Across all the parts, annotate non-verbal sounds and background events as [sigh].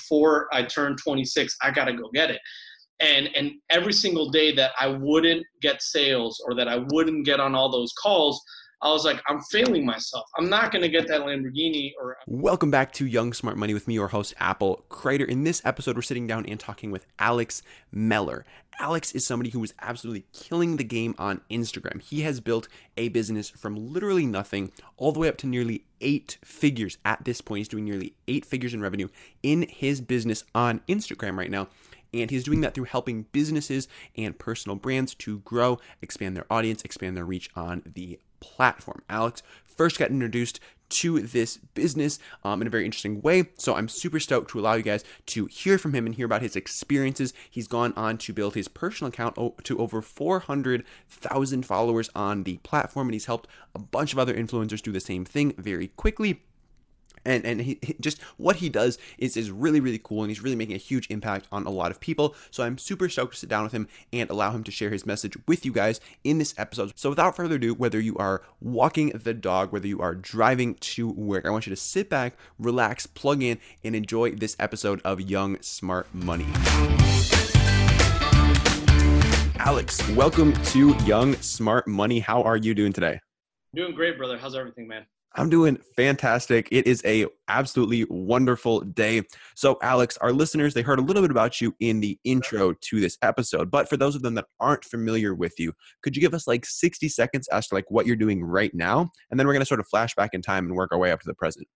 before I turn 26. I gotta go get it. And and every single day that I wouldn't get sales or that I wouldn't get on all those calls, I was like, I'm failing myself. I'm not going to get that Lamborghini or. Welcome back to Young Smart Money with me, your host, Apple Kreider. In this episode, we're sitting down and talking with Alex Meller. Alex is somebody who is absolutely killing the game on Instagram. He has built a business from literally nothing all the way up to nearly eight figures at this point. He's doing nearly eight figures in revenue in his business on Instagram right now. And he's doing that through helping businesses and personal brands to grow, expand their audience, expand their reach on the platform. Alex first got introduced to this business um, in a very interesting way. So I'm super stoked to allow you guys to hear from him and hear about his experiences. He's gone on to build his personal account to over 400,000 followers on the platform, and he's helped a bunch of other influencers do the same thing very quickly and and he, just what he does is is really really cool and he's really making a huge impact on a lot of people. So i'm super stoked to sit down with him and allow him to share his message with you guys in this episode. So without further ado whether you are walking the dog whether you are driving to work i want you to sit back relax plug in and enjoy this episode of young smart money. Alex welcome to young smart money. How are you doing today? Doing great brother. How's everything man I'm doing fantastic. It is a absolutely wonderful day. So Alex, our listeners, they heard a little bit about you in the intro to this episode, but for those of them that aren't familiar with you, could you give us like 60 seconds as to like what you're doing right now? And then we're going to sort of flash back in time and work our way up to the present.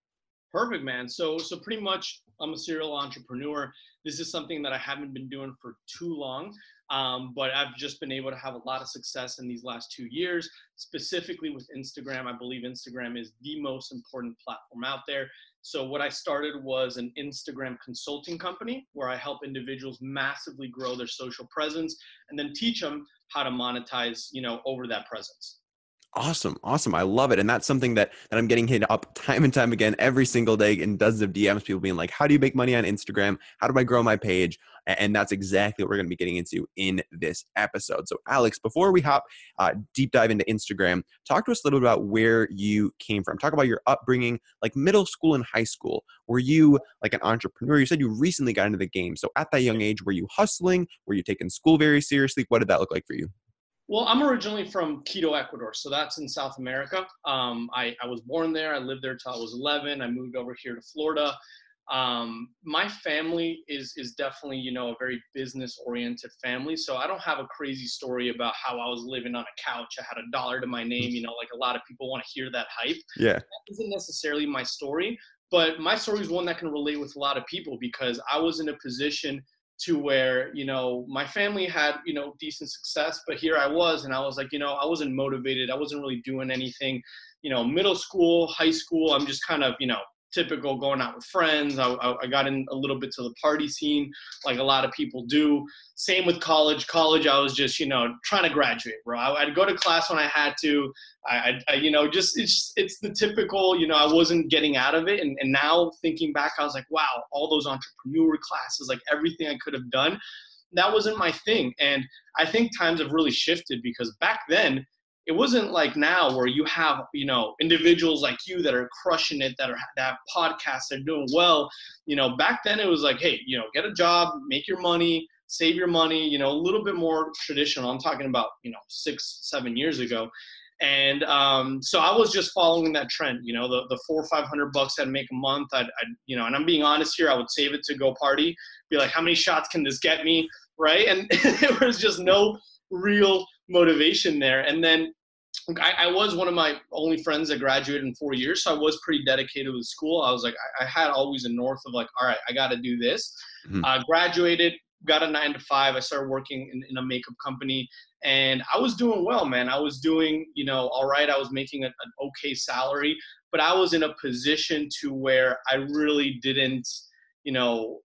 Perfect, man. So so pretty much I'm a serial entrepreneur. This is something that I haven't been doing for too long. Um, but I've just been able to have a lot of success in these last two years, specifically with Instagram. I believe Instagram is the most important platform out there. So what I started was an Instagram consulting company where I help individuals massively grow their social presence and then teach them how to monetize, you know, over that presence. Awesome. Awesome. I love it. And that's something that, that I'm getting hit up time and time again every single day in dozens of DMs, people being like, how do you make money on Instagram? How do I grow my page? And that's exactly what we're going to be getting into in this episode. So, Alex, before we hop uh, deep dive into Instagram, talk to us a little bit about where you came from. Talk about your upbringing, like middle school and high school. Were you like an entrepreneur? You said you recently got into the game. So, at that young age, were you hustling? Were you taking school very seriously? What did that look like for you? Well, I'm originally from Quito, Ecuador, so that's in South America. Um, I, I was born there. I lived there till I was 11. I moved over here to Florida. Um, my family is is definitely you know a very business oriented family, so I don't have a crazy story about how I was living on a couch. I had a dollar to my name, you know, like a lot of people want to hear that hype. Yeah, that isn't necessarily my story, but my story is one that can relate with a lot of people because I was in a position to where you know my family had you know decent success but here i was and i was like you know i wasn't motivated i wasn't really doing anything. You know middle school high school i'm just kind of you know typical going out with friends. I, I, got in a little bit to the party scene, like a lot of people do. Same with college. College, I was just, you know, trying to graduate, bro. I, would go to class when I had to. I, I, you know, just it's it's the typical, you know, I wasn't getting out of it. And, and now thinking back, I was like, wow, all those entrepreneur classes, like everything I could have done, that wasn't my thing. And I think times have really shifted because back then, it wasn't like now where you have you know individuals like you that are crushing it that are that podcasts are doing well. You know back then it was like hey you know get a job make your money save your money you know a little bit more traditional. I'm talking about you know six seven years ago. And um, so i was just following that trend you know the, the four or five hundred bucks i'd make a month I'd, I'd you know and i'm being honest here i would save it to go party be like how many shots can this get me? Right? And [laughs] there was just no real motivation there. And then I, I, was one of my only friends that graduated in four years, so I was pretty dedicated with school. I was like, I, I had always a north of like, all right, I got to do this. Mm-hmm. Uh, graduated, got a nine to five. I started working in, in, a makeup company, and I was doing well, man. I was doing, you know, all right. I was making a, an okay salary, but I was in a position to where I really didn't, you know,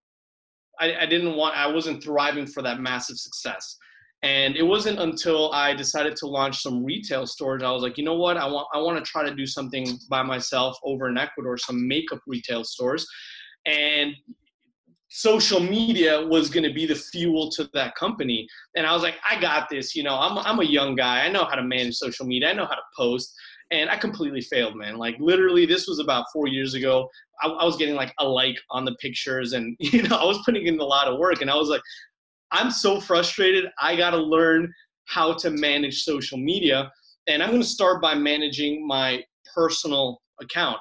I, I didn't want, I wasn't thriving for that massive success. And it wasn't until I decided to launch some retail stores, I was like, you know what, I want I want to try to do something by myself over in Ecuador, some makeup retail stores. And social media was going to be the fuel to that company. And I was like, I got this. You know, I'm, I'm a young guy. I know how to manage social media. I know how to post. And I completely failed, man. Like literally, this was about four years ago. I, I was getting like a like on the pictures and [laughs] you know i was putting in a lot of work and i was like i'm so frustrated i got to learn how to manage social media and i'm going to start by managing my personal account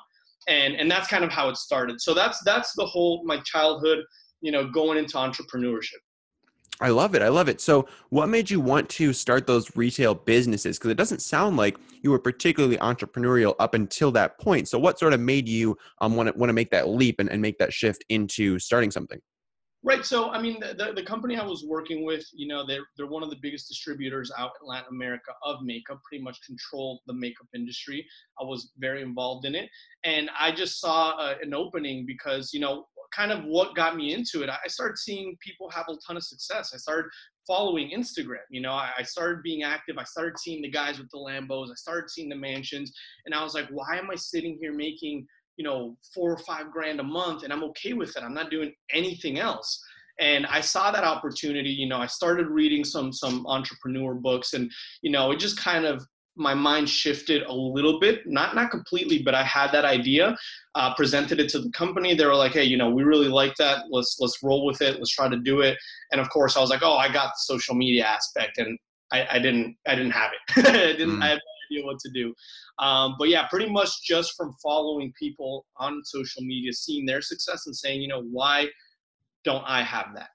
and and that's kind of how it started so that's that's the whole my childhood you know going into entrepreneurship I love it. I love it. So, what made you want to start those retail businesses? Because it doesn't sound like you were particularly entrepreneurial up until that point. So, what sort of made you um, want to want to make that leap and, and make that shift into starting something? Right. So, I mean, the, the company I was working with, you know, they're, they're one of the biggest distributors out in Latin America of makeup, pretty much control the makeup industry. I was very involved in it. And I just saw uh, an opening because, you know, kind of what got me into it. I started seeing people have a ton of success. I started following Instagram. You know, I, started being active. I started seeing the guys with the Lambos. I started seeing the mansions, and I was like, why am I sitting here making you know four or five grand a month, and I'm okay with it. I'm not doing anything else. And I saw that opportunity. You know, I started reading some some entrepreneur books, and you know, it just kind of my mind shifted a little bit, not not completely, but I had that idea, uh, presented it to the company. They were like, "Hey, you know, we really like that. Let's let's roll with it. Let's try to do it." And of course, I was like, "Oh, I got the social media aspect," and I, I didn't I didn't have it. [laughs] I didn't mm. I had idea what to do. Um, but yeah, pretty much just from following people on social media, seeing their success, and saying, you know, why don't I have that?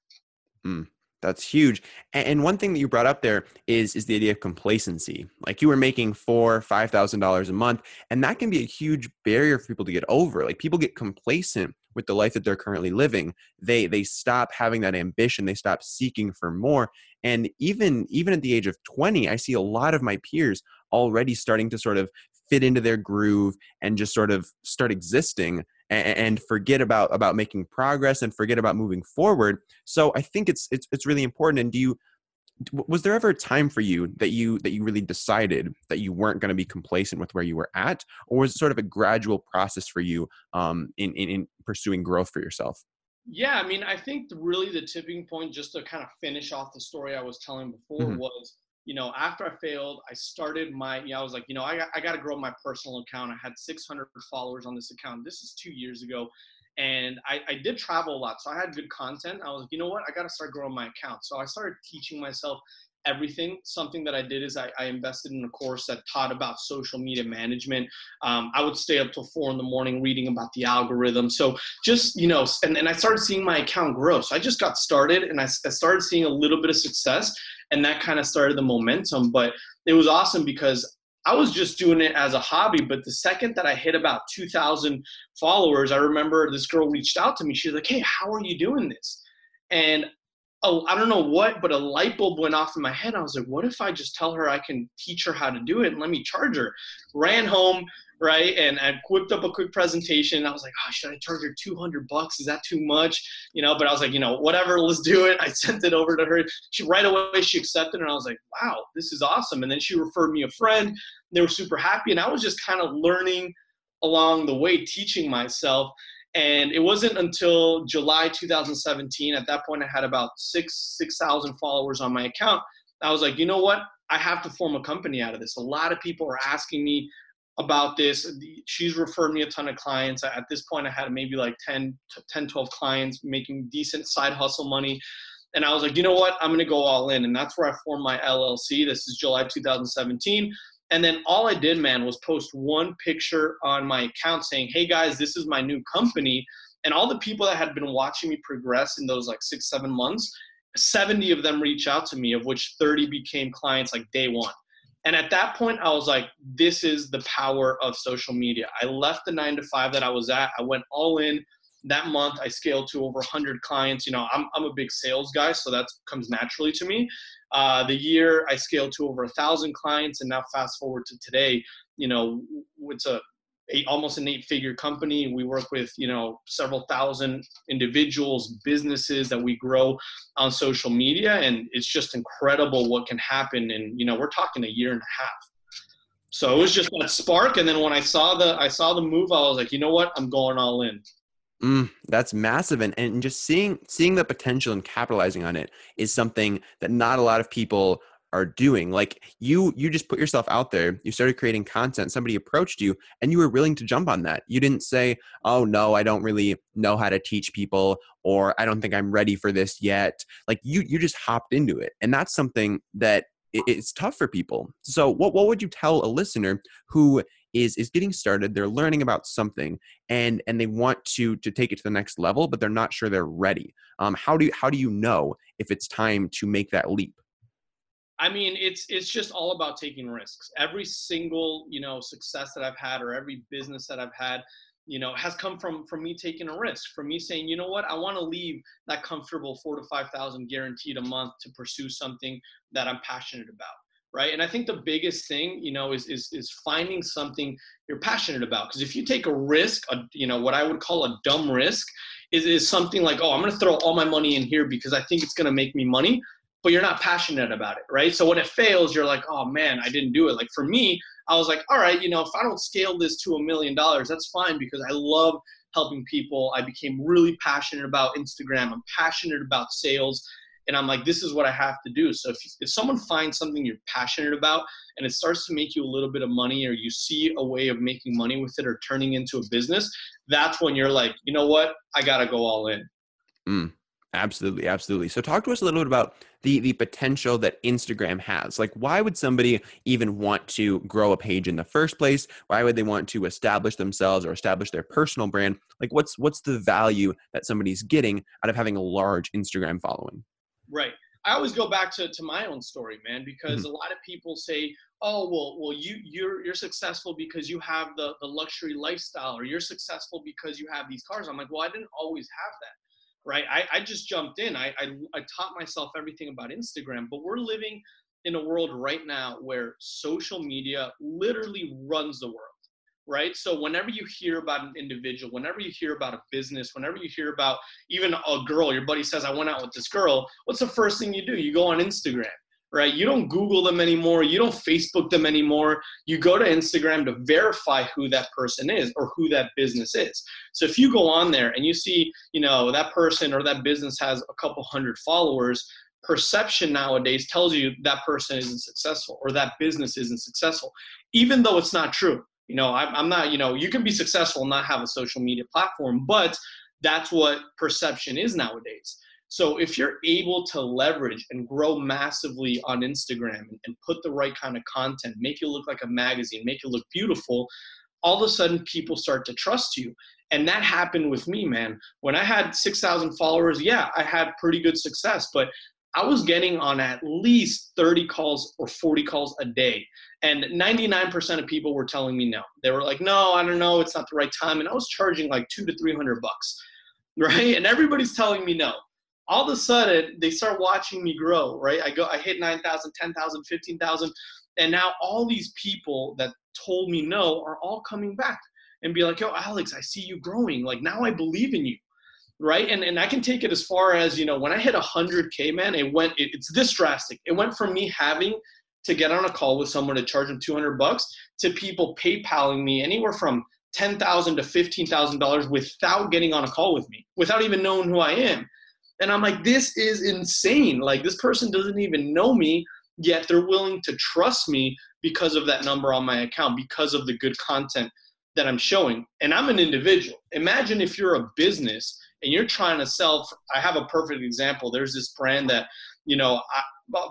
Mm. That's huge. And one thing that you brought up there is is the idea of complacency. Like you were making four, five thousand dollars a month, and that can be a huge barrier for people to get over. Like people get complacent with the life that they're currently living. They they stop having that ambition. They stop seeking for more. And even even at the age of 20, I see a lot of my peers already starting to sort of fit into their groove and just sort of start existing and, forget about about making progress and forget about moving forward. So i think it's it's, it's really important. And do you was there ever a time for you that you that you really decided that you weren't going to be complacent with where you were at? Or was it sort of a gradual process for you um, in, in, in pursuing growth for yourself? Yeah i mean i think really the tipping point just to kind of finish off the story i was telling before mm-hmm. was you know, after I failed, I started my, you know, I was like, you know, I I got to grow my personal account. I had 600 followers on this account. This is two years ago. And I, I did travel a lot. So I had good content. I was like, you know what? I got to start growing my account. So I started teaching myself everything. Something that I did is I, I, invested in a course that taught about social media management. Um, I would stay up till four in the morning reading about the algorithm. So just, you know, and, and I started seeing my account grow. So I just got started and I, I started seeing a little bit of success and that kind of started the momentum. But it was awesome because I was just doing it as a hobby. But the second that I hit about 2,000 followers, I remember this girl reached out to me. She's like, "Hey, how are you doing this?" And oh, I don't know what, but a light bulb went off in my head. I was like, what if I just tell her I can teach her how to do it and let me charge her? Ran home, right? And I whipped up a quick presentation. I was like, oh, should I charge her 200 bucks? Is that too much? You know, but I was like, you know, whatever, let's do it. I [laughs] sent it over to her. She right away, she accepted and I was like, wow, this is awesome. And then she referred me a friend. They were super happy. And I was just kind of learning along the way, teaching myself. And it wasn't until July 2017. At that point, I had about six six thousand followers on my account. I was like, you know what? I have to form a company out of this. A lot of people are asking me about this. She's referred me a ton of clients. At this point, I had maybe like 10, 10 12 clients making decent side hustle money. And I was like, you know what? I'm going to go all in. And that's where I formed my LLC. This is July 2017. And then all I did, man, was post one picture on my account saying, hey guys, this is my new company. And all the people that had been watching me progress in those like six, seven months, 70 of them reached out to me, of which 30 became clients like day one. And at that point, I was like, this is the power of social media. I left the nine to five that I was at. I went all in. That month, I scaled to over 100 clients. You know, I'm, I'm a big sales guy, so that comes naturally to me. Uh, the year, I scaled to over a thousand clients, and now fast forward to today, you know, it's a eight, almost an eight figure company. We work with, you know, several thousand individuals, businesses that we grow on social media. And it's just incredible what can happen. And, you know, we're talking a year and a half. So it was just that spark. And then when I saw the, I saw the move, I was like, you know what, I'm going all in. Mm, that's massive, and and just seeing seeing the potential and capitalizing on it is something that not a lot of people are doing like you you just put yourself out there you started creating content somebody approached you and you were willing to jump on that. You didn't say oh no i don't really know how to teach people or i don't think i'm ready for this yet. Like you you just hopped into it and that's something that it's tough for people. So what, what would you tell a listener who is is getting started they're learning about something and and they want to to take it to the next level but they're not sure they're ready? Um, how do you how do you know if it's time to make that leap I mean, it's it's just all about taking risks. Every single you know success that I've had, or every business that I've had, you know, has come from from me taking a risk, from me saying, you know what, I want to leave that comfortable four to five thousand guaranteed a month to pursue something that I'm passionate about, right? And I think the biggest thing, you know, is is is finding something you're passionate about. Because if you take a risk, a, you know, what I would call a dumb risk, is is something like, oh, I'm going to throw all my money in here because I think it's going to make me money but you're not passionate about it, right? So when it fails, you're like, oh man, I didn't do it. Like for me, I was like, all right, you know, if I don't scale this to a million dollars, that's fine because I love helping people. I became really passionate about Instagram. I'm passionate about sales. And I'm like, this is what I have to do. So if, if someone finds something you're passionate about and it starts to make you a little bit of money or you see a way of making money with it or turning into a business, that's when you're like, you know what? I got to go all in. Mm. Absolutely, absolutely. So talk to us a little bit about the the potential that Instagram has. Like why would somebody even want to grow a page in the first place? Why would they want to establish themselves or establish their personal brand? Like what's what's the value that somebody's getting out of having a large Instagram following? Right. I always go back to, to my own story, man, because mm-hmm. a lot of people say, "Oh, well, well, you you're you're successful because you have the the luxury lifestyle, or you're successful because you have these cars." I'm like, "Well, I didn't always have that." Right? I, I just jumped in. I, I, I taught myself everything about Instagram, but we're living in a world right now where social media literally runs the world, right? So whenever you hear about an individual, whenever you hear about a business, whenever you hear about even a girl, your buddy says, I went out with this girl, what's the first thing you do? You go on Instagram right? You don't Google them anymore. You don't Facebook them anymore. You go to Instagram to verify who that person is or who that business is. So if you go on there and you see, you know, that person or that business has a couple hundred followers, perception nowadays tells you that person isn't successful or that business isn't successful, even though it's not true. You know, I'm not, you know, you can be successful and not have a social media platform, but that's what perception is nowadays. So if you're able to leverage and grow massively on Instagram and put the right kind of content, make it look like a magazine, make it look beautiful, all of a sudden people start to trust you. And that happened with me, man. When I had 6,000 followers, yeah, I had pretty good success, but I was getting on at least 30 calls or 40 calls a day. And 99% of people were telling me no. They were like, no, I don't know, it's not the right time. And I was charging like two to 300 bucks, [laughs] right? And everybody's telling me no all of a sudden they start watching me grow, right? I go, I hit 9,000, 10,000, 15,000. And now all these people that told me no are all coming back and be like, yo, Alex, I see you growing. Like now I believe in you. Right. And, and I can take it as far as, you know, when I hit 100K, man, it went, it, it's this drastic. It went from me having to get on a call with someone to charge them 200 bucks to people PayPaling me anywhere from 10,000 to $15,000 without getting on a call with me, without even knowing who I am. And I'm like, this is insane. Like, this person doesn't even know me, yet they're willing to trust me because of that number on my account, because of the good content that I'm showing. And I'm an individual. Imagine if you're a business and you're trying to sell. I have a perfect example. There's this brand that, you know, I,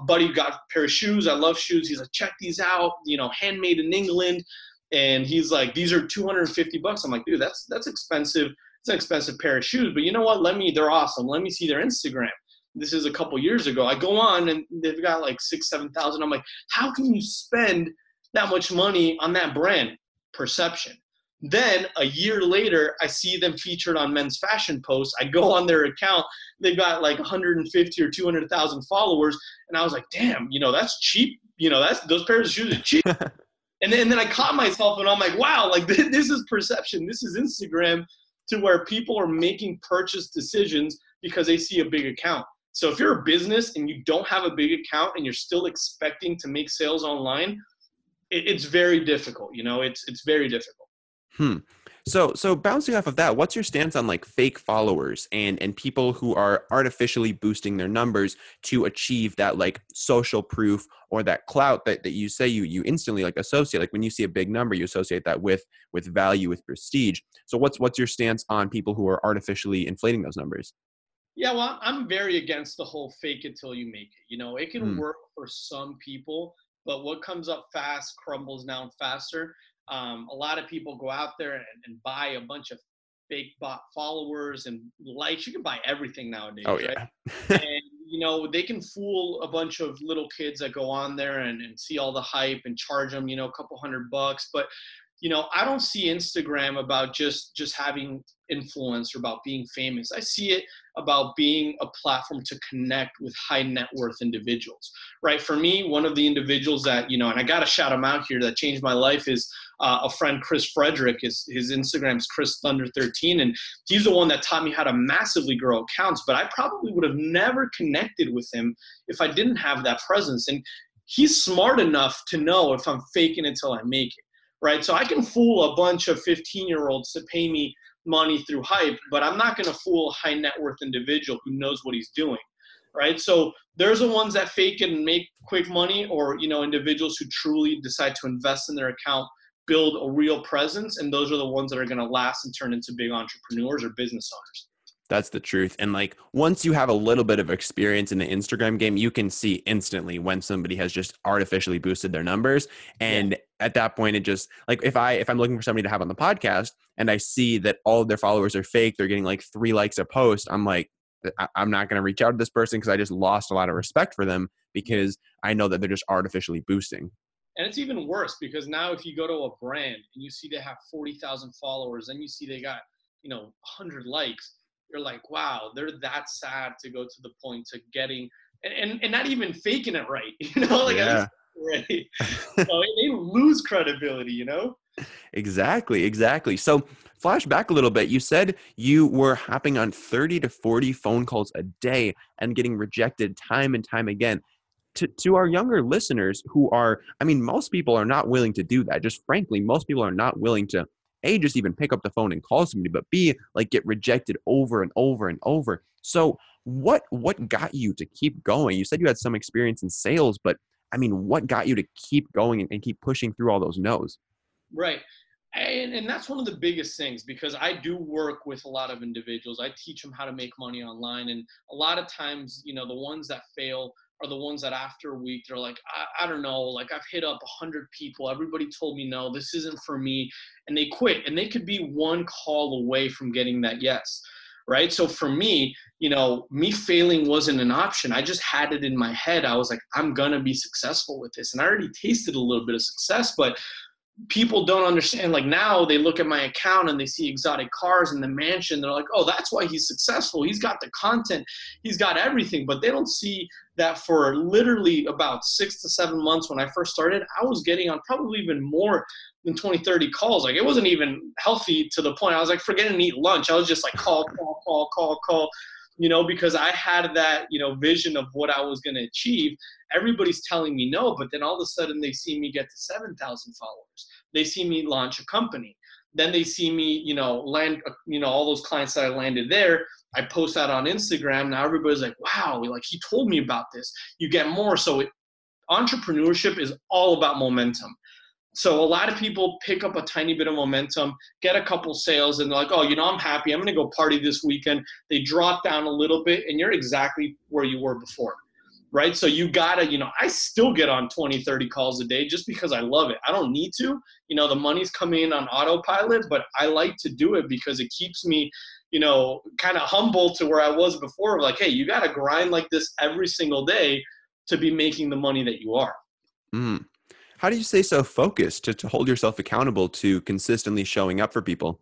buddy got a pair of shoes. I love shoes. He's like, check these out, you know, handmade in England. And he's like, these are 250 bucks. I'm like, dude, that's that's expensive it's an expensive pair of shoes, but you know what? Let me, they're awesome. Let me see their Instagram. This is a couple years ago. I go on and they've got like six, 7,000. I'm like, how can you spend that much money on that brand? Perception. Then a year later, I see them featured on men's fashion posts. I go [laughs] on their account, they've got like 150 or 200,000 followers, and I was like, damn, you know, that's cheap. You know, that's those pairs of shoes are cheap. [laughs] and then and then I caught myself, and I'm like, wow, like [laughs] this is perception. This is Instagram to where people are making purchase decisions because they see a big account. So if you're a business and you don't have a big account and you're still expecting to make sales online, it, it's very difficult. You know, it's it's very difficult. Hmm. So so bouncing off of that, what's your stance on like fake followers and and people who are artificially boosting their numbers to achieve that like social proof or that clout that, that you say you you instantly like associate like when you see a big number you associate that with with value with prestige. So what's what's your stance on people who are artificially inflating those numbers? Yeah, well, I'm very against the whole fake it till you make it. You know, it can mm. work for some people, but what comes up fast crumbles down faster. Um, a lot of people go out there and, and, buy a bunch of fake bot followers and likes. You can buy everything nowadays. Oh yeah. Right? [laughs] and you know they can fool a bunch of little kids that go on there and, and see all the hype and charge them you know a couple hundred bucks. But you know i don't see instagram about just just having influence or about being famous i see it about being a platform to connect with high net worth individuals right for me one of the individuals that you know and i got to shout him out here that changed my life is uh, a friend chris frederick his, his Instagram is chris thunder 13 and he's the one that taught me how to massively grow accounts but i probably would have never connected with him if i didn't have that presence and he's smart enough to know if i'm faking it till i make it right? So I can fool a bunch of 15 year olds to pay me money through hype, but I'm not going to fool a high net worth individual who knows what he's doing, right? So there's the ones that fake and make quick money, or you know, individuals who truly decide to invest in their account, build a real presence, and those are the ones that are going to last and turn into big entrepreneurs or business owners. That's the truth. And like once you have a little bit of experience in the Instagram game, you can see instantly when somebody has just artificially boosted their numbers. And yeah. at that point, it just like if I if I'm looking for somebody to have on the podcast and I see that all of their followers are fake, they're getting like three likes a post, I'm like, I'm not going to reach out to this person because I just lost a lot of respect for them because I know that they're just artificially boosting. And it's even worse because now if you go to a brand and you see they have 40,000 followers and you see they got, you know, 100 likes, you're like, wow, they're that sad to go to the point to getting and, and, and not even faking it right, [laughs] you know, like yeah. [laughs] right. so they lose credibility, you know? Exactly, exactly. So flash back a little bit. You said you were hopping on 30 to 40 phone calls a day and getting rejected time and time again. To, to our younger listeners who are, I mean, most people are not willing to do that. Just frankly, most people are not willing to a just even pick up the phone and call somebody but b like get rejected over and over and over. So what what got you to keep going? You said you had some experience in sales but i mean what got you to keep going and, and keep pushing through all those no's? Right. And, and that's one of the biggest things because i do work with a lot of individuals. I teach them how to make money online and a lot of times you know the ones that fail are the ones that after a week they're like I, I don't know like i've hit up 100 people. Everybody told me no this isn't for me. And they quit and they could be one call away from getting that yes right? So for me you know me failing wasn't an option. I just had it in my head. I was like i'm gonna be successful with this. And i already tasted a little bit of success but people don't understand like now they look at my account and they see exotic cars and the mansion they're like oh that's why he's successful. He's got the content. He's got everything. But they don't see that for literally about six to seven months when i first started i was getting on probably even more than 20 30 calls. Like it wasn't even healthy to the point i was like forgetting to eat lunch. I was just like call call call call call you know because i had that you know vision of what i was going to achieve everybody's telling me no, but then all of a sudden they see me get to 7,000 followers. They see me launch a company. Then they see me, you know, land, uh, you know, all those clients that I landed there. I post that on Instagram. Now everybody's like, wow, like he told me about this. You get more. So it, entrepreneurship is all about momentum. So a lot of people pick up a tiny bit of momentum, get a couple sales, and they're like, oh, you know, I'm happy. I'm going to go party this weekend. They drop down a little bit, and you're exactly where you were before right? So you gotta, you know, I still get on 20, 30 calls a day just because I love it. I don't need to, you know, the money's coming in on autopilot, but I like to do it because it keeps me, you know, kind of humble to where I was before. Like, hey, you gotta grind like this every single day to be making the money that you are. Mm. How do you stay so focused to, to hold yourself accountable to consistently showing up for people?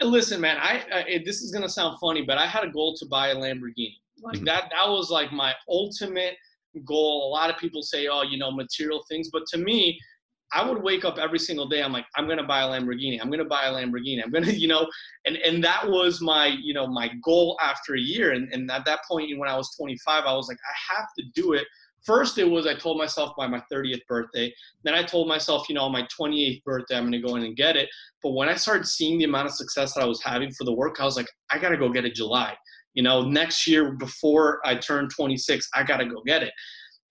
Listen, man, I, I this is gonna sound funny, but I had a goal to buy a Lamborghini like mm-hmm. that that was like my ultimate goal. A lot of people say, oh, you know, material things, but to me, I would wake up every single day. I'm like, I'm gonna buy a Lamborghini. I'm gonna buy a Lamborghini. I'm gonna, [laughs] you know, and and that was my, you know, my goal after a year. And and at that point, when I was 25, I was like, I have to do it first it was I told myself by my 30th birthday. Then I told myself, you know, on my 28th birthday, I'm going to go in and get it. But when I started seeing the amount of success that I was having for the work, I was like, I got to go get it July. You know, next year before I turn 26, I got to go get it.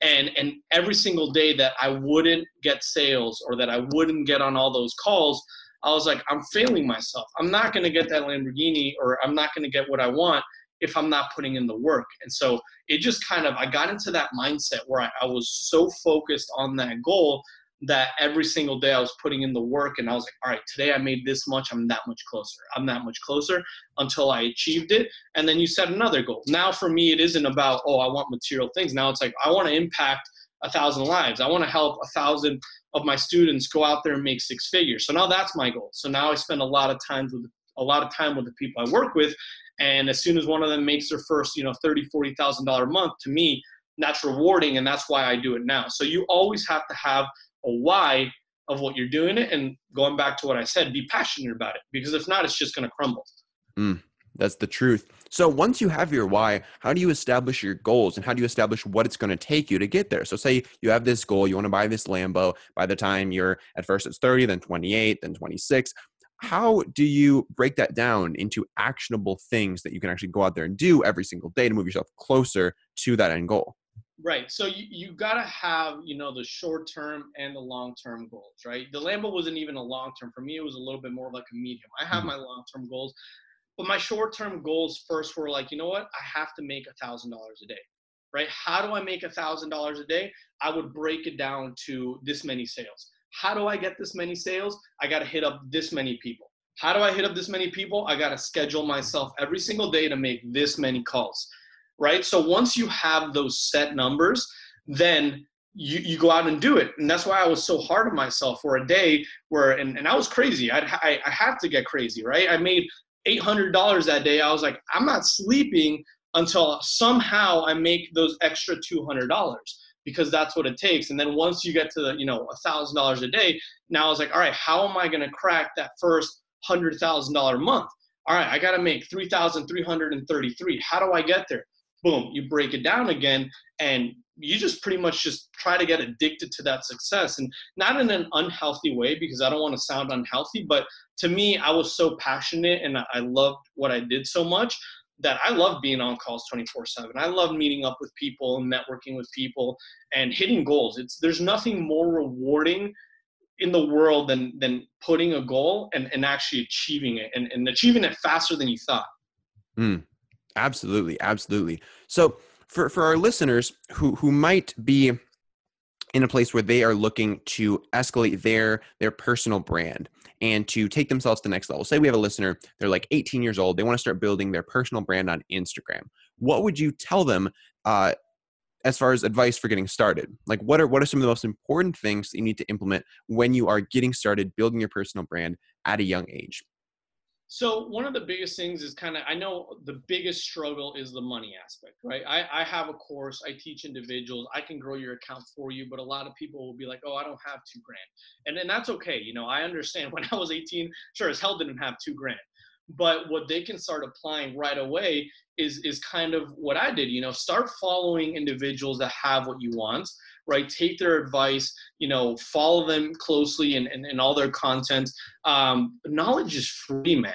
And, and every single day that I wouldn't get sales or that I wouldn't get on all those calls, I was like, I'm failing myself. I'm not going to get that Lamborghini or I'm not going to get what I want if I'm not putting in the work. And so it just kind of, I got into that mindset where I, I, was so focused on that goal that every single day I was putting in the work and I was like, all right, today I made this much, I'm that much closer. I'm that much closer until I achieved it. And then you set another goal. Now for me, it isn't about, oh, I want material things. Now it's like, I want to impact a thousand lives. I want to help a thousand of my students go out there and make six figures. So now that's my goal. So now I spend a lot of times with a lot of time with the people I work with and as soon as one of them makes their first, you know, thirty, forty thousand dollar month, to me, that's rewarding, and that's why I do it now. So you always have to have a why of what you're doing it, and going back to what I said, be passionate about it because if not, it's just going to crumble. Mm, that's the truth. So once you have your why, how do you establish your goals and how do you establish what it's going to take you to get there? So say you have this goal, you want to buy this Lambo. By the time you're at first it's 30, then 28, then 26 how do you break that down into actionable things that you can actually go out there and do every single day to move yourself closer to that end goal? Right so you, you got to have you know the short term and the long term goals right? The lambo wasn't even a long term for me it was a little bit more like a medium. I have mm-hmm. my long term goals but my short term goals first were like you know what? I have to make a thousand dollars a day right? How do i make a thousand dollars a day? I would break it down to this many sales how do I get this many sales? I got to hit up this many people. How do I hit up this many people? I got to schedule myself every single day to make this many calls, right? So once you have those set numbers, then you, you go out and do it. And that's why I was so hard on myself for a day where, and, and I was crazy. I'd, I, I have to get crazy, right? I made $800 that day. I was like, I'm not sleeping until somehow I make those extra $200 because that's what it takes. And then once you get to the, you know, a thousand dollars a day, now it's like, all right, how am I going to crack that first hundred thousand dollar month? All right, I got to make 3,333. How do I get there? Boom, you break it down again and you just pretty much just try to get addicted to that success and not in an unhealthy way because I don't want to sound unhealthy, but to me, I was so passionate and I loved what I did so much that I love being on calls 24 7. I love meeting up with people and networking with people and hitting goals. It's there's nothing more rewarding in the world than than putting a goal and, and actually achieving it and, and achieving it faster than you thought. Mm, absolutely, absolutely. So for, for our listeners who who might be in a place where they are looking to escalate their their personal brand and to take themselves to the next level. Say we have a listener, they're like 18 years old, they want to start building their personal brand on Instagram. What would you tell them uh, as far as advice for getting started? Like what are what are some of the most important things that you need to implement when you are getting started building your personal brand at a young age? So one of the biggest things is kind of I know the biggest struggle is the money aspect, right? I, I have a course, I teach individuals, I can grow your account for you, but a lot of people will be like, oh, I don't have two grand, and and that's okay. You know, I understand. [laughs] When I was 18, sure as hell didn't have two grand, but what they can start applying right away is is kind of what I did. You know, start following individuals that have what you want right? Take their advice, you know, follow them closely and, and, and all their content. Um, knowledge is free, man.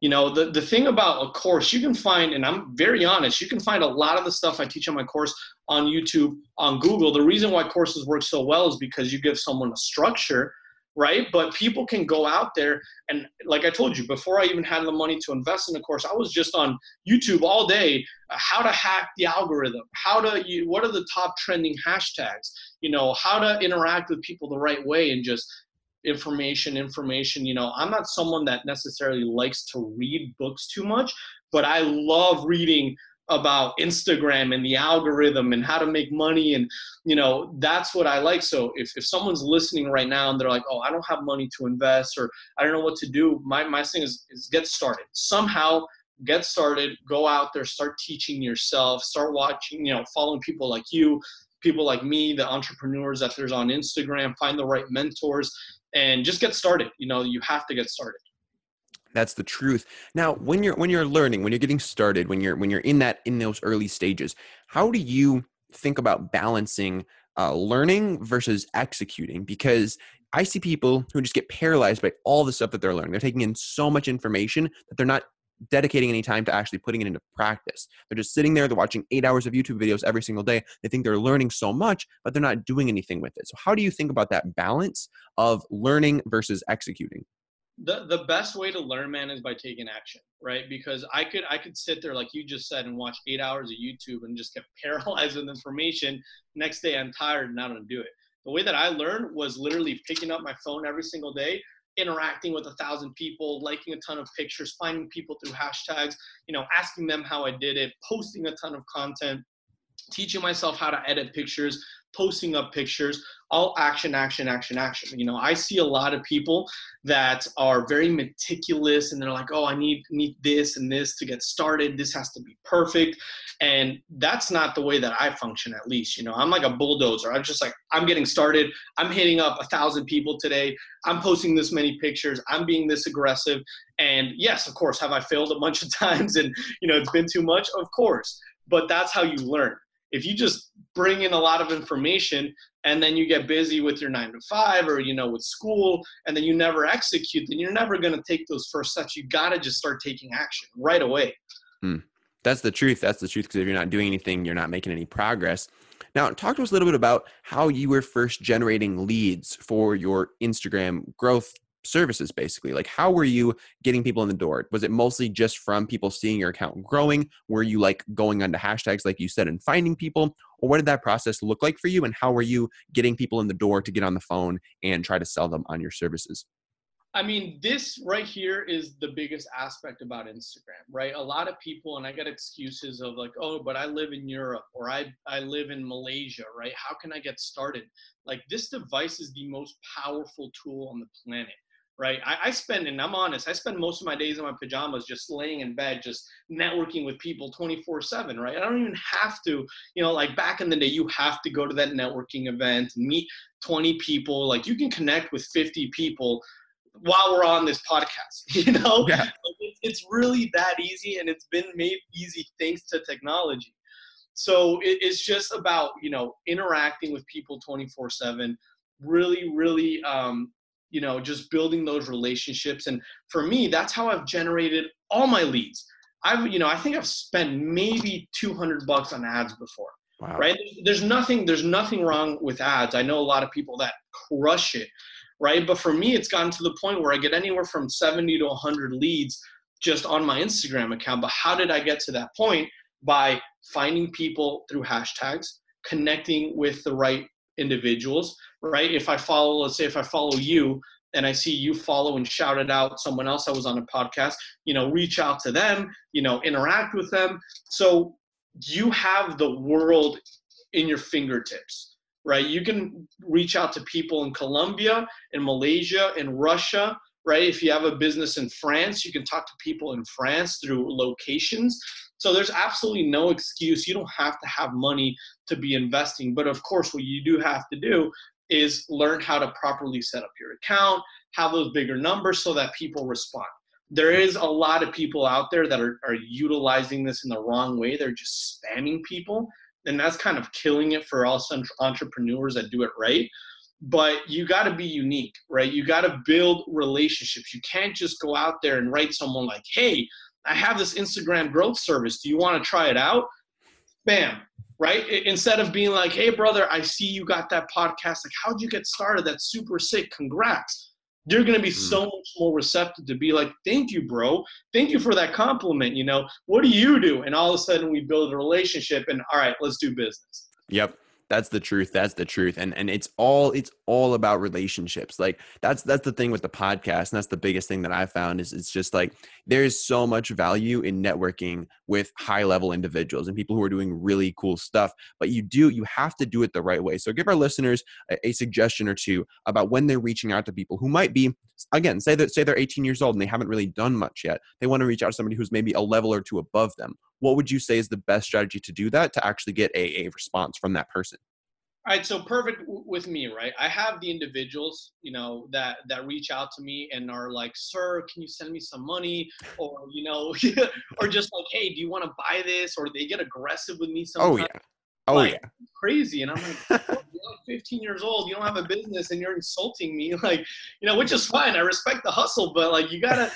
You know, the, the thing about a course, you can find, and I'm very honest, you can find a lot of the stuff I teach on my course on YouTube, on Google. The reason why courses work so well is because you give someone a structure right? But people can go out there and, like I told you, before I even had the money to invest in the course, I was just on YouTube all day. Uh, how to hack the algorithm? How to you? What are the top trending hashtags? You know, how to interact with people the right way and just information, information. You know, I'm not someone that necessarily likes to read books too much, but I love reading about Instagram and the algorithm and how to make money and you know that's what I like. So if, if someone's listening right now and they're like oh I don't have money to invest or I don't know what to do my, my thing is, is get started. Somehow get started go out there start teaching yourself start watching you know following people like you people like me the entrepreneurs that there's on Instagram find the right mentors and just get started. You know you have to get started that's the truth. Now, when you're when you're learning, when you're getting started, when you're when you're in that in those early stages, how do you think about balancing uh, learning versus executing? Because I see people who just get paralyzed by all the stuff that they're learning. They're taking in so much information that they're not dedicating any time to actually putting it into practice. They're just sitting there, they're watching eight hours of YouTube videos every single day. They think they're learning so much, but they're not doing anything with it. So, how do you think about that balance of learning versus executing? The the best way to learn man is by taking action right? Because i could i could sit there like you just said and watch eight hours of youtube and just get [laughs] paralyzed with information. Next day i'm tired and i don't do it. The way that i learned was literally picking up my phone every single day interacting with a thousand people liking a ton of pictures finding people through hashtags you know asking them how i did it posting a ton of content teaching myself how to edit pictures posting up pictures all action action action action. You know i see a lot of people that are very meticulous and they're like oh i need need this and this to get started. This has to be perfect. And that's not the way that i function at least you know. I'm like a bulldozer. I'm just like i'm getting started. I'm hitting up a thousand people today. I'm posting this many pictures. I'm being this aggressive. And yes of course have i failed a bunch of [laughs] times and you know it's been too much? Of course. But that's how you learn if you just bring in a lot of information and then you get busy with your nine to five or you know with school and then you never execute then you're never going to take those first steps. You got to just start taking action right away. Hmm. that's the truth. That's the truth because if you're not doing anything you're not making any progress. Now talk to us a little bit about how you were first generating leads for your instagram growth services basically like how were you getting people in the door was it mostly just from people seeing your account growing were you like going onto hashtags like you said and finding people or what did that process look like for you and how were you getting people in the door to get on the phone and try to sell them on your services I mean, this right here is the biggest aspect about Instagram, right? A lot of people, and I get excuses of like, oh, but I live in Europe or I, I live in Malaysia, right? How can I get started? Like, this device is the most powerful tool on the planet right? I, I, spend, and I'm honest, I spend most of my days in my pajamas just laying in bed, just networking with people 24 7, right? I don't even have to, you know, like back in the day, you have to go to that networking event, meet 20 people. Like you can connect with 50 people while we're on this podcast, [laughs] you know? Yeah. It's really that easy, and it's been made easy thanks to technology. So it, it's just about, you know, interacting with people 24 7 really really um, you know just building those relationships. And for me that's how i've generated all my leads. I've you know i think i've spent maybe 200 bucks on ads before wow. right? There's nothing there's nothing wrong with ads. I know a lot of people that crush it right? But for me it's gotten to the point where i get anywhere from 70 to 100 leads just on my instagram account. But how did i get to that point? By finding people through hashtags connecting with the right individuals, right? If I follow, let's say if I follow you and I see you follow and shouted out someone else that was on a podcast, you know, reach out to them, you know, interact with them. So you have the world in your fingertips, right? You can reach out to people in Colombia, in Malaysia, in Russia, right? If you have a business in France, you can talk to people in France through locations. So there's absolutely no excuse. You don't have to have money to be investing. But of course, what you do have to do is learn how to properly set up your account, have those bigger numbers so that people respond. There is a lot of people out there that are, are utilizing this in the wrong way. They're just spamming people. And that's kind of killing it for all entrepreneurs that do it right but you got to be unique, right? You got to build relationships. You can't just go out there and write someone like, hey, I have this Instagram growth service. Do you want to try it out? Bam, right? Instead of being like, hey, brother, I see you got that podcast. Like, how'd you get started? That's super sick. Congrats. You're going to be mm. so much more receptive to be like, thank you, bro. Thank you for that compliment. You know, what do you do? And all of a sudden we build a relationship and all right, let's do business. Yep that's the truth that's the truth and and it's all it's all about relationships like that's that's the thing with the podcast and that's the biggest thing that i found is it's just like there's so much value in networking with high level individuals and people who are doing really cool stuff but you do you have to do it the right way so give our listeners a, a suggestion or two about when they're reaching out to people who might be again say that say they're 18 years old and they haven't really done much yet they want to reach out to somebody who's maybe a level or two above them what would you say is the best strategy to do that to actually get a, a response from that person all right so perfect with me right i have the individuals you know that that reach out to me and are like sir can you send me some money or you know [laughs] or just like hey do you want to buy this or they get aggressive with me sometimes. oh yeah Oh like, yeah. crazy. And I'm like, [laughs] you're like 15 years old, you don't have a business, and you're insulting me, [laughs] like, you know, which is fine. I respect the hustle, but like, you gotta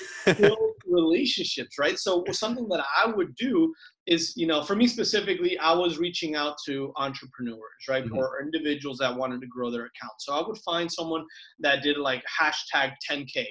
relationships, right? So something that I would do is, you know, for me specifically, I was reaching out to entrepreneurs, right, mm-hmm. or individuals that wanted to grow their account. So I would find someone that did like hashtag 10k,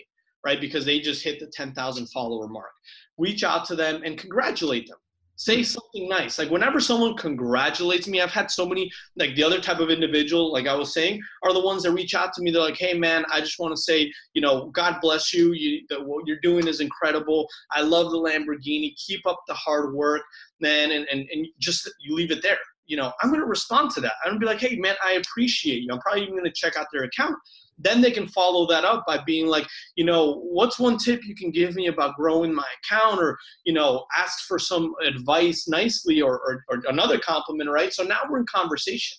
right, because they just hit the 10,000 follower mark. Reach out to them and congratulate them say something nice. Like whenever someone congratulates me i've had so many like the other type of individual like i was saying are the ones that reach out to me. They're like hey man i just want to say you know god bless you. You the, what you're doing is incredible. I love the lamborghini. Keep up the hard work man and and, and just you leave it there. You know i'm to respond to that. I'm to be like hey man i appreciate you. I'm probably even to check out their account then they can follow that up by being like, you know, what's one tip you can give me about growing my account or, you know, ask for some advice nicely or, or, or another compliment, right? So now we're in conversation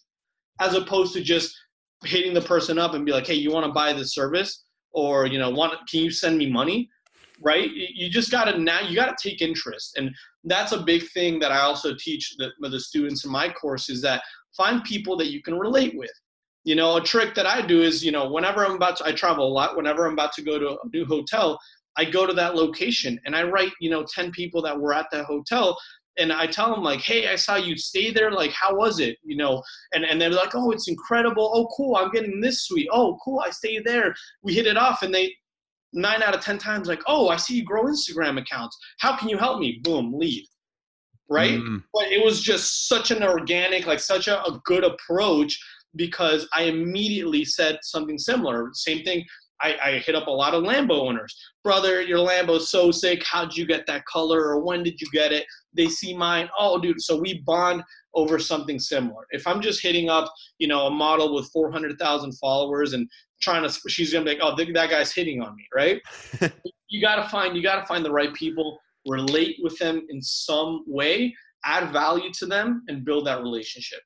as opposed to just hitting the person up and be like, hey, you want to buy this service? Or, you know, want can you send me money? Right? You just gotta now you gotta take interest. And that's a big thing that I also teach the, the students in my course is that find people that you can relate with you know, a trick that I do is, you know, whenever I'm about to, I travel a lot, whenever I'm about to go to a new hotel, I go to that location and I write, you know, 10 people that were at that hotel and I tell them like, hey, I saw you stay there. Like, how was it? You know, and, and they're like, oh, it's incredible. Oh, cool. I'm getting this suite. Oh, cool. I stay there. We hit it off. And they, nine out of 10 times, like, oh, I see you grow Instagram accounts. How can you help me? Boom, lead. Right. Mm. But it was just such an organic, like such a, a good approach because I immediately said something similar. Same thing. I, I, hit up a lot of Lambo owners. Brother, your Lambo's so sick. How'd you get that color? Or when did you get it? They see mine. Oh, dude. So we bond over something similar. If I'm just hitting up, you know, a model with 400,000 followers and trying to, she's gonna be like, oh, that guy's hitting on me, right? [laughs] you gotta find, you gotta find the right people, relate with them in some way, add value to them, and build that relationship.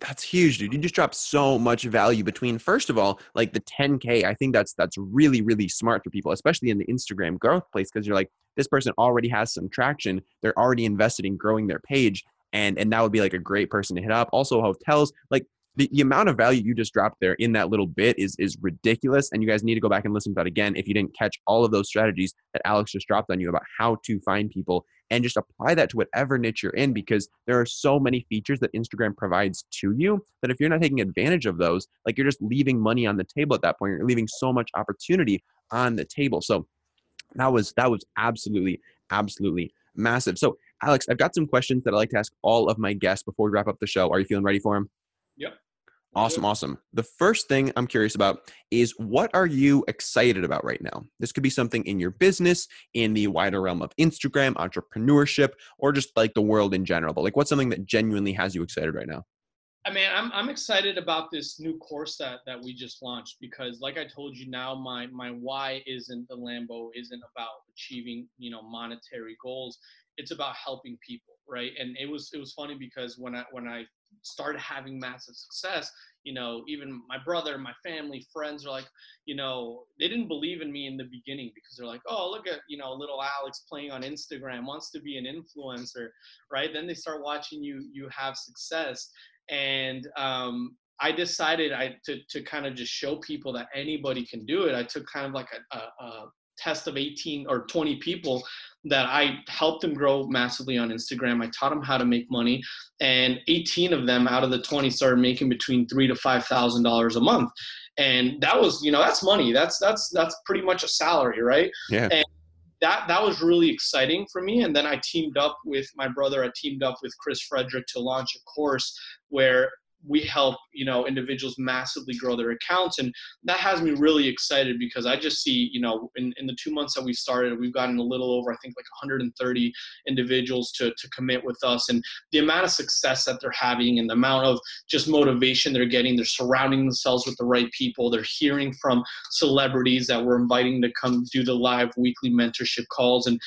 That's huge, dude. You just dropped so much value between first of all, like the 10K. I think that's that's really, really smart for people, especially in the Instagram growth place, because you're like, this person already has some traction. They're already invested in growing their page. And and that would be like a great person to hit up. Also, hotels, like the, the amount of value you just dropped there in that little bit is is ridiculous and you guys need to go back and listen to that again if you didn't catch all of those strategies that alex just dropped on you about how to find people and just apply that to whatever niche you're in because there are so many features that instagram provides to you that if you're not taking advantage of those like you're just leaving money on the table at that point you're leaving so much opportunity on the table. So that was that was absolutely absolutely massive. So alex i've got some questions that i like to ask all of my guests before we wrap up the show. Are you feeling ready for them yep Awesome, awesome. The first thing I'm curious about is what are you excited about right now? This could be something in your business, in the wider realm of Instagram, entrepreneurship, or just like the world in general. But like what's something that genuinely has you excited right now? I mean, I'm I'm excited about this new course that that we just launched because, like I told you, now my my why isn't the Lambo, isn't about achieving you know monetary goals. It's about helping people, right? And it was it was funny because when I when I started having massive success, you know, even my brother, my family, friends are like, you know, they didn't believe in me in the beginning because they're like, oh, look at, you know, little Alex playing on Instagram, wants to be an influencer, right? Then they start watching you, you have success. And um, I decided I to, to kind of just show people that anybody can do it. I took kind of like a, a, a test of 18 or 20 people that I helped them grow massively on Instagram. I taught them how to make money, and 18 of them out of the 20 started making between three to five thousand dollars a month, and that was you know that's money. That's that's that's pretty much a salary, right? Yeah. And that that was really exciting for me. And then I teamed up with my brother. I teamed up with Chris Frederick to launch a course where we help you know individuals massively grow their accounts and that has me really excited because i just see you know in, in the two months that we started we've gotten a little over i think like 130 individuals to, to commit with us and the amount of success that they're having and the amount of just motivation they're getting they're surrounding themselves with the right people they're hearing from celebrities that we're inviting to come do the live weekly mentorship calls and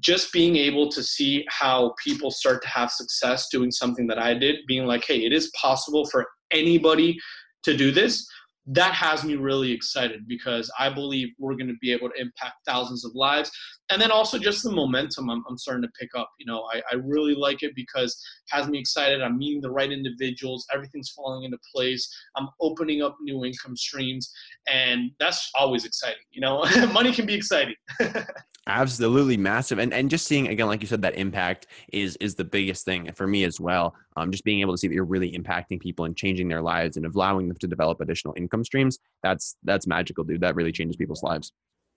just being able to see how people start to have success doing something that I did, being like, hey, it is possible for anybody to do this. that has me really excited because I believe we're going to be able to impact thousands of lives. And then also just the momentum I'm, I'm starting to pick up. You know, I, I really like it because it has me excited. I'm meeting the right individuals. Everything's falling into place. I'm opening up new income streams. And that's always exciting. You know, [laughs] money can be exciting. [laughs] Absolutely massive, and and just seeing again, like you said, that impact is is the biggest thing for me as well. Um, just being able to see that you're really impacting people and changing their lives and allowing them to develop additional income streams. That's that's magical, dude. That really changes people's lives.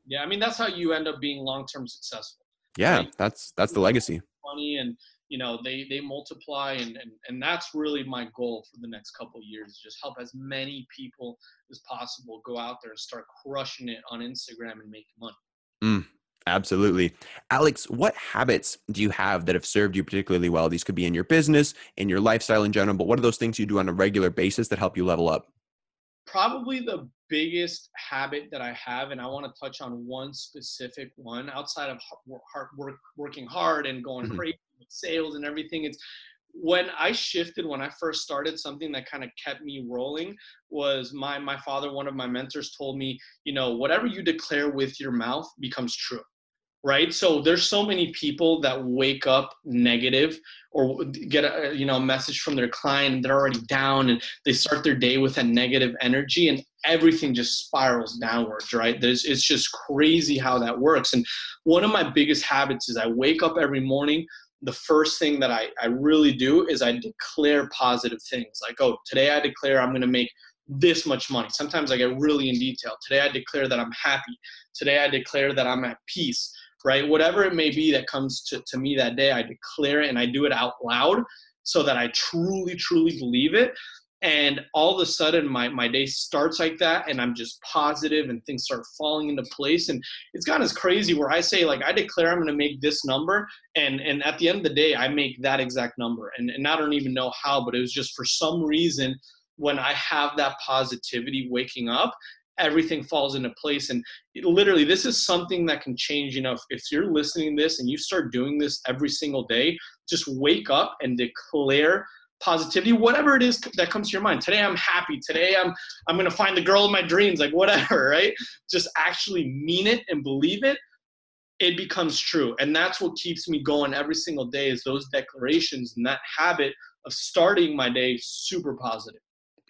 Yeah, I mean that's how you end up being long term successful. Yeah, right? that's that's the legacy. Money and you know they they multiply and, and and that's really my goal for the next couple years just help as many people as possible go out there and start crushing it on instagram and making money mm, Absolutely. Alex, what habits do you have that have served you particularly well? These could be in your business, in your lifestyle in general, but what are those things you do on a regular basis that help you level up? Probably the biggest habit that I have, and I want to touch on one specific one outside of hard work, working hard and going mm-hmm. crazy with sales and everything. It's when I shifted, when I first started, something that kind of kept me rolling was my my father, one of my mentors, told me, you know, whatever you declare with your mouth becomes true right? So there's so many people that wake up negative or get a you know a message from their client they're already down and they start their day with a negative energy and everything just spirals downwards right? There's it's just crazy how that works. And one of my biggest habits is i wake up every morning. The first thing that i, I really do is i declare positive things. Like oh today i declare i'm going to make this much money. Sometimes i get really in detail. Today i declare that i'm happy. Today i declare that i'm at peace right? Whatever it may be that comes to, to me that day, I declare it and I do it out loud so that I truly, truly believe it. And all of a sudden, my, my day starts like that, and I'm just positive, and things start falling into place. And it's gotten as crazy where I say, like, I declare I'm going to make this number, and and at the end of the day, I make that exact number. And and I don't even know how, but it was just for some reason when I have that positivity waking up, everything falls into place. And it, literally, this is something that can change. You know, if, if you're listening to this and you start doing this every single day, just wake up and declare positivity whatever it is that comes to your mind. Today i'm happy. Today i'm i'm to find the girl of my dreams. Like whatever [laughs] right? Just actually mean it and believe it it becomes true. And that's what keeps me going every single day is those declarations and that habit of starting my day super positive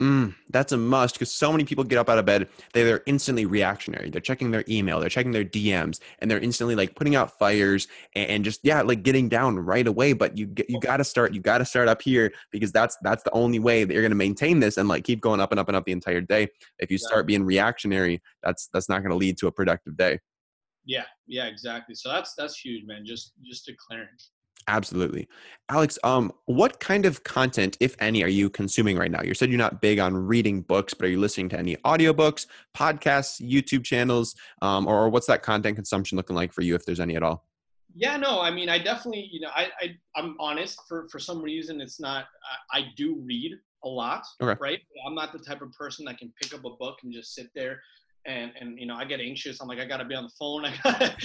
Mm, that's a must because so many people get up out of bed, they, they're instantly reactionary. They're checking their email, they're checking their DMs, and they're instantly like putting out fires and, and just yeah, like getting down right away. But you you got to start, you got to start up here because that's that's the only way that you're going to maintain this and like keep going up and up and up the entire day. If you start being reactionary, that's that's not going to lead to a productive day. Yeah, yeah, exactly. So that's that's huge, man. Just just declaring. Absolutely. Alex, um, what kind of content, if any, are you consuming right now? You said you're not big on reading books, but are you listening to any audiobooks, podcasts, YouTube channels, um, or what's that content consumption looking like for you, if there's any at all? Yeah, no, I mean, I definitely, you know, I, I I'm honest. For for some reason, it's not. I, I do read a lot, okay. right? I'm not the type of person that can pick up a book and just sit there and and you know I get anxious. I'm like I got to be on the phone. I got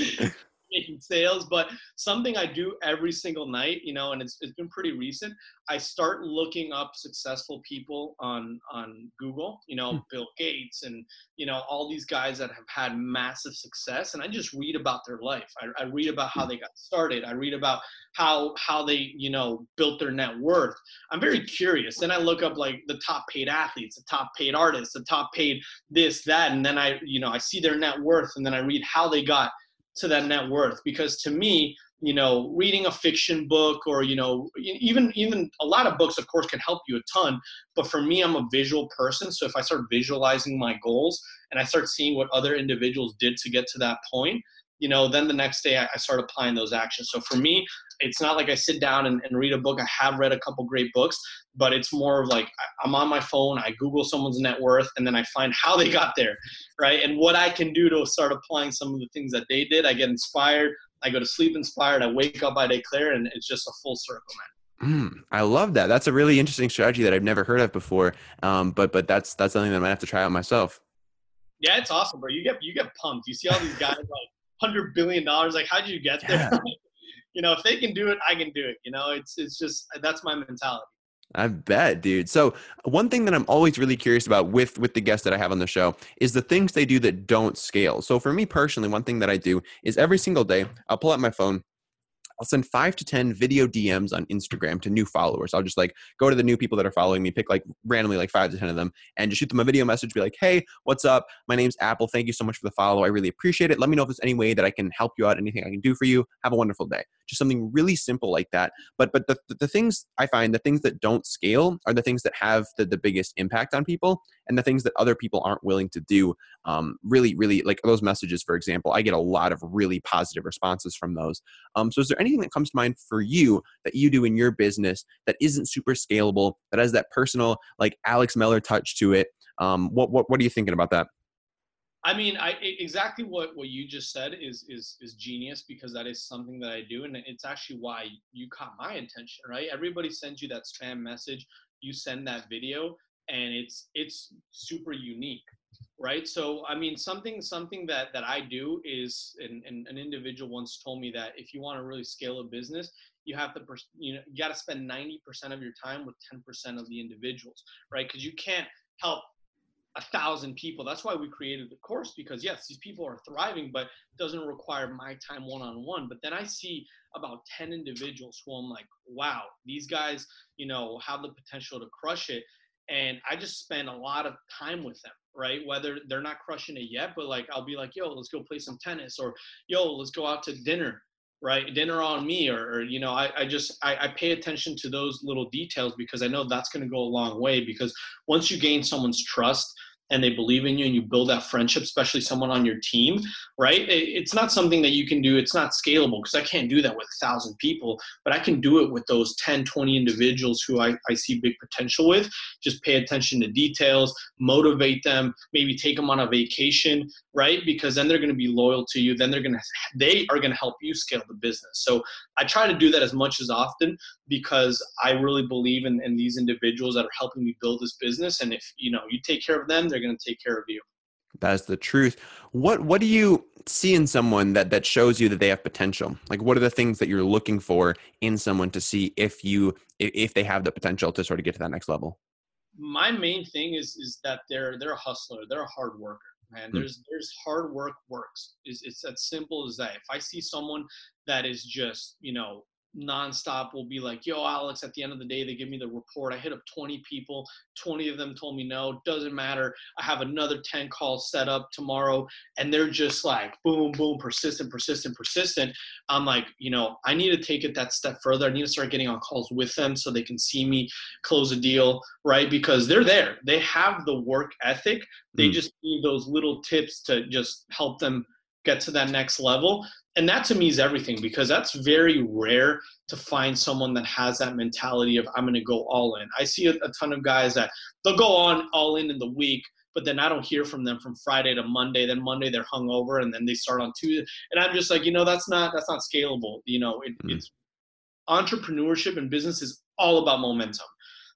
making sales, but something I do every single night, you know, and it's, it's been pretty recent. I start looking up successful people on on Google, you know, hmm. Bill Gates and you know all these guys that have had massive success, and I just read about their life. I, I read about how hmm. they got started. I read about how how they you know built their net worth. I'm very curious. Then I look up like the top paid athletes, the top paid artists, the top paid this that, and then I you know I see their net worth, and then I read how they got to that net worth. Because to me you know reading a fiction book or you know even even a lot of books of course can help you a ton. But for me i'm a visual person. So if i start visualizing my goals and i start seeing what other individuals did to get to that point you know then the next day i, start applying those actions so for me it's not like i sit down and, and read a book i have read a couple great books but it's more of like i'm on my phone i google someone's net worth and then i find [laughs] how they got there right and what i can do to start applying some of the things that they did i get inspired i go to sleep inspired i wake up i declare and it's just a full circle man Mm, I love that. That's a really interesting strategy that I've never heard of before. Um, but but that's that's something that I might have to try out myself. Yeah, it's awesome, bro. You get you get pumped. You see all these guys [laughs] like hundred billion dollars. Like, how did you get there? Yeah. [laughs] you know, if they can do it, I can do it. You know, it's it's just that's my mentality. I bet, dude. So one thing that I'm always really curious about with with the guests that I have on the show is the things they do that don't scale. So for me personally, one thing that I do is every single day I'll pull out my phone I'll send five to 10 video DMs on Instagram to new followers. I'll just like go to the new people that are following me, pick like randomly like five to 10 of them, and just shoot them a video message, be like, hey, what's up? My name's Apple. Thank you so much for the follow. I really appreciate it. Let me know if there's any way that I can help you out, anything I can do for you. Have a wonderful day. Just something really simple like that. But but the, the, things I find, the things that don't scale are the things that have the, the biggest impact on people and the things that other people aren't willing to do. Um, really, really like those messages, for example, I get a lot of really positive responses from those. Um, so is there anything that comes to mind for you that you do in your business that isn't super scalable, that has that personal, like Alex Meller touch to it? Um, what, what, what are you thinking about that? I mean, I exactly what what you just said is is is genius because that is something that I do, and it's actually why you caught my attention, right? Everybody sends you that spam message, you send that video, and it's it's super unique, right? So I mean, something something that that I do is, and, and an individual once told me that if you want to really scale a business, you have to you know you got to spend 90% of your time with 10% of the individuals, right? Because you can't help a thousand people. That's why we created the course because yes, these people are thriving, but doesn't require my time one on one. But then I see about 10 individuals who I'm like, wow, these guys, you know, have the potential to crush it. And I just spend a lot of time with them, right? Whether they're not crushing it yet, but like I'll be like, yo, let's go play some tennis or yo, let's go out to dinner right dinner on me or, or you know i, I just I, I, pay attention to those little details because i know that's going to go a long way because once you gain someone's trust and they believe in you and you build that friendship, especially someone on your team, right? It's not something that you can do. It's not scalable because I can't do that with a thousand people, but I can do it with those 10, 20 individuals who I, I see big potential with. Just pay attention to details, motivate them, maybe take them on a vacation, right? Because then they're going to be loyal to you. Then they're going to, they are going to help you scale the business. So I try to do that as much as often because I really believe in, in these individuals that are helping me build this business. And if, you know, you take care of them, they're going to take care of you. That's the truth. What what do you see in someone that that shows you that they have potential? Like what are the things that you're looking for in someone to see if you if they have the potential to sort of get to that next level? My main thing is is that they're they're a hustler, they're a hard worker. Man, hmm. there's there's hard work works. It's, it's as simple as that. If I see someone that is just you know nonstop will be like, yo, Alex, at the end of the day, they give me the report. I hit up 20 people. 20 of them told me no, doesn't matter. I have another 10 calls set up tomorrow. And they're just like, boom, boom, persistent, persistent, persistent. I'm like, you know, I need to take it that step further. I need to start getting on calls with them so they can see me close a deal, right? Because they're there. They have the work ethic. They mm. just need those little tips to just help them get to that next level and that to me is everything because that's very rare to find someone that has that mentality of i'm going to go all in i see a, a, ton of guys that they'll go on all in in the week but then i don't hear from them from friday to monday then monday they're hungover and then they start on tuesday and i'm just like you know that's not that's not scalable you know it, mm-hmm. it's entrepreneurship and business is all about momentum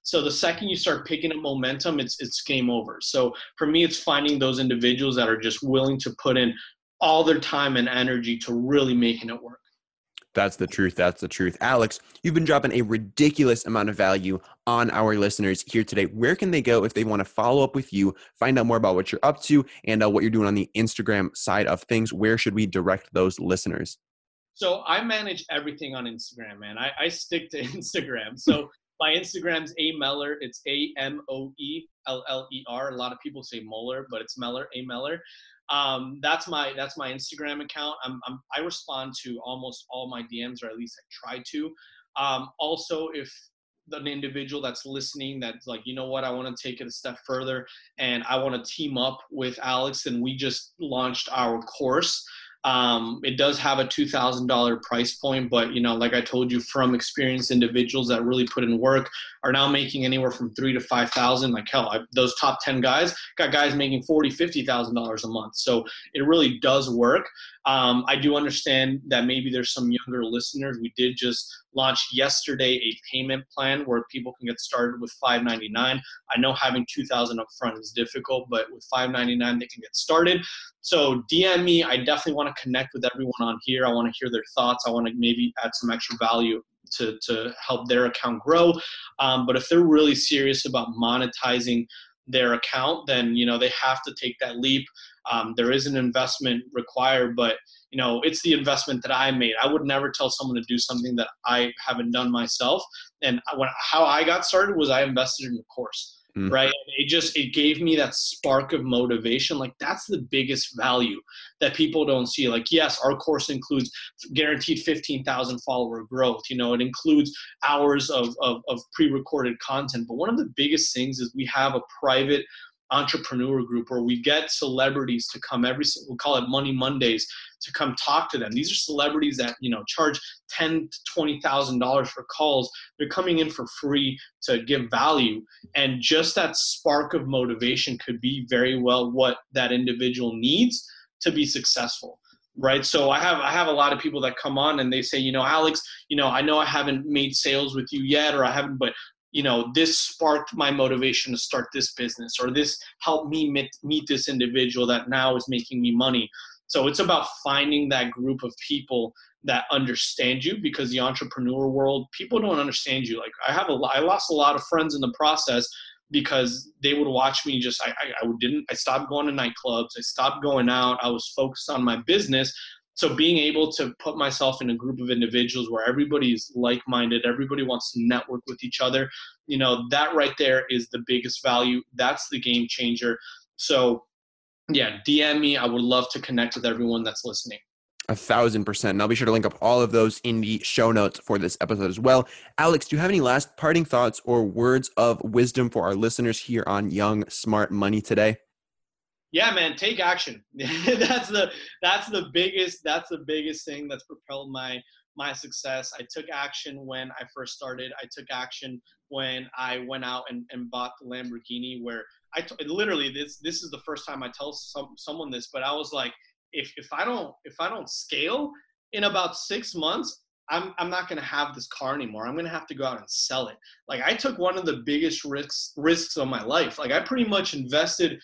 so the second you start picking up momentum, it's it's game over. So for me, it's finding those individuals that are just willing to put in all their time and energy to really making it work. That's the truth. That's the truth. Alex, you've been dropping a ridiculous amount of value on our listeners here today. Where can they go if they want to follow up with you, find out more about what you're up to, and uh, what you're doing on the Instagram side of things? Where should we direct those listeners? So I manage everything on Instagram, man. I, I stick to [laughs] Instagram. So [laughs] my Instagram's A Meller. It's A M O E L L E R. A lot of people say Moeller, but it's Meller, A Meller um, that's my that's my Instagram account. I'm, I'm, i respond to almost all my DMs, or at least I try to. Um, also, if an individual that's listening that's like, you know what, I want to take it a step further, and I want to team up with Alex, and we just launched our course. Um, it does have a $2,000 price point, but you know, like I told you, from experienced individuals that really put in work are now making anywhere from three to 5,000. Like hell, I, those top 10 guys got guys making 40, $50,000 a month. So it really does work. Um, I do understand that maybe there's some younger listeners. We did just launch yesterday a payment plan where people can get started with 5.99. I know having 2,000 upfront is difficult, but with 5.99 they can get started. So DM me. I definitely want to connect with everyone on here. I want to hear their thoughts. I want to maybe add some extra value to, to help their account grow. Um, but if they're really serious about monetizing their account, then you know they have to take that leap. Um, there is an investment required, but you know it's the investment that I made. I would never tell someone to do something that I haven't done myself. And when how I got started was I invested in a course mm. right it just it gave me that spark of motivation like that's the biggest value that people don't see like yes our course includes guaranteed 15000 follower growth you know it includes hours of, of, of pre-recorded content but one of the biggest things is we have a private entrepreneur group where we get celebrities to come every we'll call it money mondays to come talk to them. These are celebrities that you know charge 10 to 20 thousand dollars for calls. They're coming in for free to give value. And just that spark of motivation could be very well what that individual needs to be successful right? So i have i have a lot of people that come on and they say you know alex you know i know i haven't made sales with you yet or i haven't but you know this sparked my motivation to start this business or this helped me meet, meet this individual that now is making me money. So it's about finding that group of people that understand you because the entrepreneur world people don't understand you. Like i have a i lost a lot of friends in the process because they would watch me just I, I, I didn't i stopped going to nightclubs i stopped going out i was focused on my business so being able to put myself in a group of individuals where everybody's like-minded everybody wants to network with each other you know that right there is the biggest value that's the game changer so yeah dm me i would love to connect with everyone that's listening a thousand percent. And I'll be sure to link up all of those in the show notes for this episode as well. Alex, do you have any last parting thoughts or words of wisdom for our listeners here on Young Smart Money today? Yeah man take action [laughs] that's the that's the biggest that's the biggest thing that's propelled my my success i took action when i first started i took action when i went out and, and bought the lamborghini where I t- literally this this is the first time i tell some, someone this but i was like if if i don't if i don't scale in about six months I'm, I'm not going to have this car anymore. I'm going to have to go out and sell it. Like I took one of the biggest risks risks of my life. Like I pretty much invested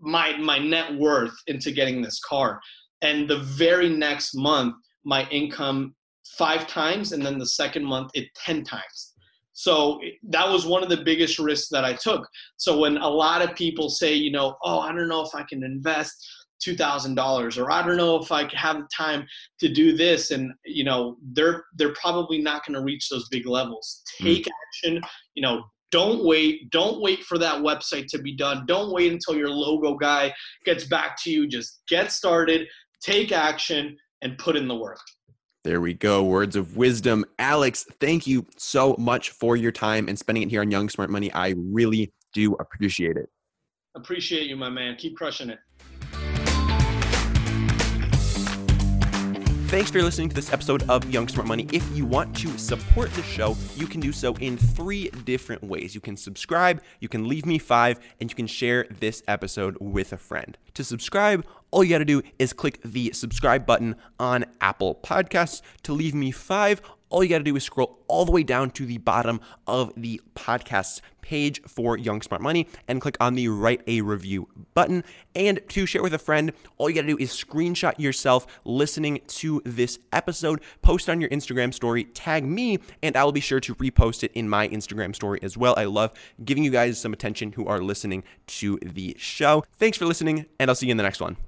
my my net worth into getting this car and the very next month my income five times and then the second month it 10 times so that was one of the biggest risks that i took so when a lot of people say you know oh i don't know if i can invest $2000 or i don't know if i have the time to do this and you know they're they're probably not going to reach those big levels hmm. take mm. action you know don't wait. Don't wait for that website to be done. Don't wait until your logo guy gets back to you. Just get started, take action, and put in the work. There we go. Words of wisdom. Alex, thank you so much for your time and spending it here on Young Smart Money. I really do appreciate it. Appreciate you, my man. Keep crushing it. Thanks for listening to this episode of Young Smart Money. If you want to support the show, you can do so in three different ways. You can subscribe, you can leave me five, and you can share this episode with a friend. To subscribe, all you got to do is click the subscribe button on Apple Podcasts. To leave me five, all you got to do is scroll all the way down to the bottom of the podcast page for Young Smart Money and click on the write a review button. And to share with a friend, all you got to do is screenshot yourself listening to this episode, post on your Instagram story, tag me, and I will be sure to repost it in my Instagram story as well. I love giving you guys some attention who are listening to the show. Thanks for listening, and I'll see you in the next one.